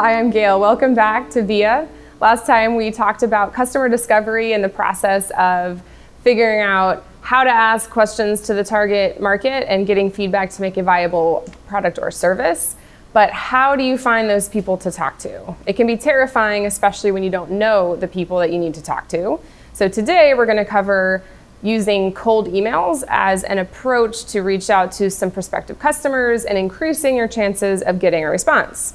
Hi, I'm Gail. Welcome back to VIA. Last time we talked about customer discovery and the process of figuring out how to ask questions to the target market and getting feedback to make a viable product or service. But how do you find those people to talk to? It can be terrifying, especially when you don't know the people that you need to talk to. So today we're going to cover using cold emails as an approach to reach out to some prospective customers and increasing your chances of getting a response.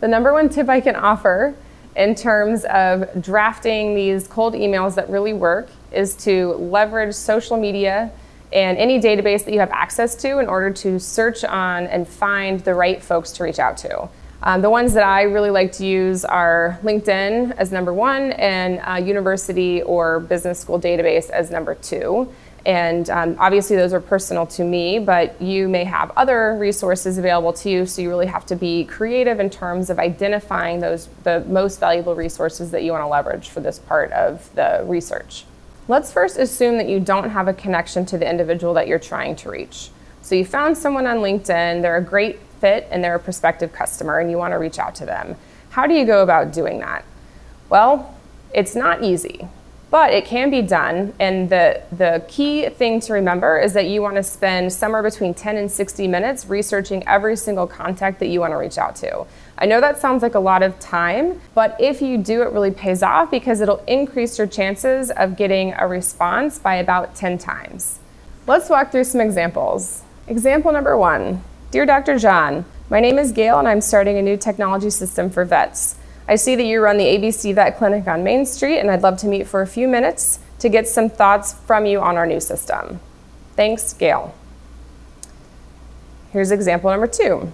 The number one tip I can offer in terms of drafting these cold emails that really work is to leverage social media and any database that you have access to in order to search on and find the right folks to reach out to. Um, the ones that I really like to use are LinkedIn as number one and uh, university or business school database as number two. And um, obviously, those are personal to me, but you may have other resources available to you. So you really have to be creative in terms of identifying those the most valuable resources that you want to leverage for this part of the research. Let's first assume that you don't have a connection to the individual that you're trying to reach. So you found someone on LinkedIn, they're a great fit, and they're a prospective customer, and you want to reach out to them. How do you go about doing that? Well, it's not easy but it can be done. And the, the key thing to remember is that you want to spend somewhere between 10 and 60 minutes researching every single contact that you want to reach out to. I know that sounds like a lot of time, but if you do, it really pays off because it'll increase your chances of getting a response by about 10 times. Let's walk through some examples. Example number one Dear Dr. John, my name is Gail and I'm starting a new technology system for vets. I see that you run the ABC Vet Clinic on Main Street, and I'd love to meet for a few minutes to get some thoughts from you on our new system. Thanks, Gail. Here's example number two.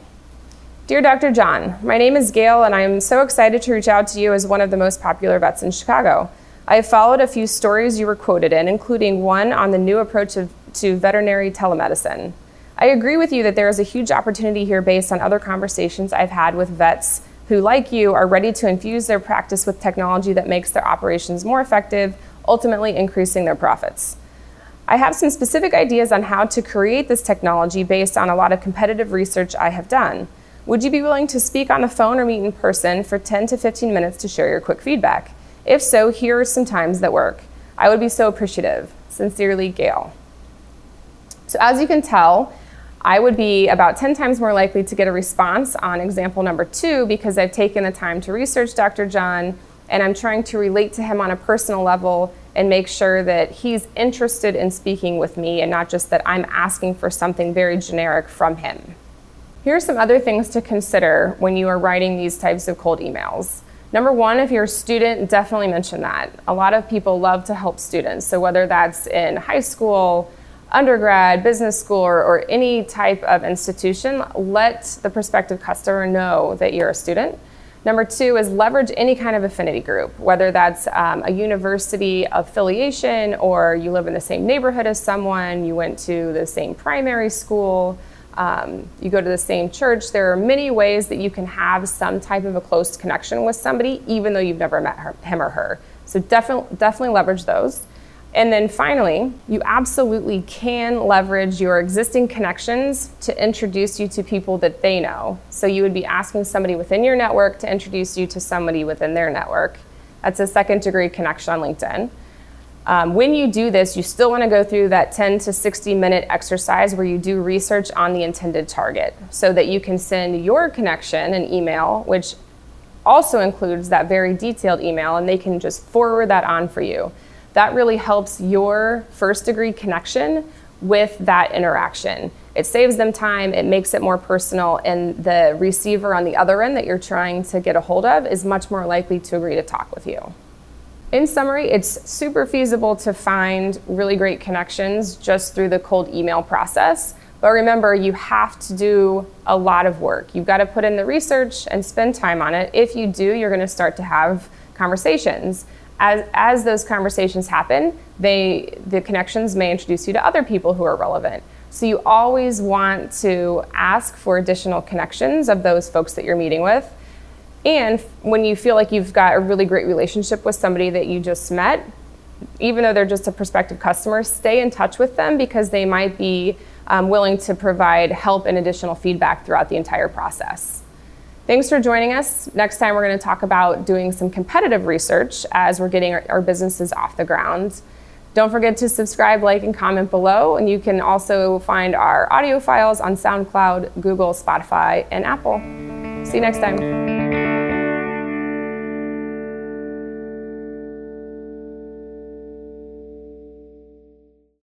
Dear Dr. John, my name is Gail, and I am so excited to reach out to you as one of the most popular vets in Chicago. I have followed a few stories you were quoted in, including one on the new approach of, to veterinary telemedicine. I agree with you that there is a huge opportunity here based on other conversations I've had with vets who, like you, are ready to infuse their practice with technology that makes their operations more effective, ultimately increasing their profits. I have some specific ideas on how to create this technology based on a lot of competitive research I have done. Would you be willing to speak on the phone or meet in person for 10 to 15 minutes to share your quick feedback? If so, here are some times that work. I would be so appreciative. Sincerely, Gail. So, as you can tell, I would be about 10 times more likely to get a response on example number two because I've taken the time to research Dr. John and I'm trying to relate to him on a personal level and make sure that he's interested in speaking with me and not just that I'm asking for something very generic from him. Here are some other things to consider when you are writing these types of cold emails. Number one, if you're a student, definitely mention that. A lot of people love to help students. So, whether that's in high school, undergrad, business school, or, or any type of institution, let the prospective customer know that you're a student. Number two is leverage any kind of affinity group, whether that's um, a university affiliation or you live in the same neighborhood as someone, you went to the same primary school, um, you go to the same church. There are many ways that you can have some type of a close connection with somebody, even though you've never met her, him or her. So definitely, definitely leverage those. And then finally, you absolutely can leverage your existing connections to introduce you to people that they know. So you would be asking somebody within your network to introduce you to somebody within their network. That's a second degree connection on LinkedIn. Um, when you do this, you still want to go through that 10 to 60 minute exercise where you do research on the intended target so that you can send your connection an email, which also includes that very detailed email, and they can just forward that on for you that really helps your first degree connection with that interaction. It saves them time, it makes it more personal, and the receiver on the other end that you're trying to get a hold of is much more likely to agree to talk with you. In summary, it's super feasible to find really great connections just through the cold email process. But remember, you have to do a lot of work. You've got to put in the research and spend time on it. If you do, you're going to start to have conversations as, as those conversations happen, they, the connections may introduce you to other people who are relevant. So you always want to ask for additional connections of those folks that you're meeting with. And when you feel like you've got a really great relationship with somebody that you just met, even though they're just a prospective customer, stay in touch with them because they might be um, willing to provide help and additional feedback throughout the entire process. Thanks for joining us. Next time, we're going to talk about doing some competitive research as we're getting our, our businesses off the ground. Don't forget to subscribe, like, and comment below. And you can also find our audio files on SoundCloud, Google, Spotify, and Apple. See you next time.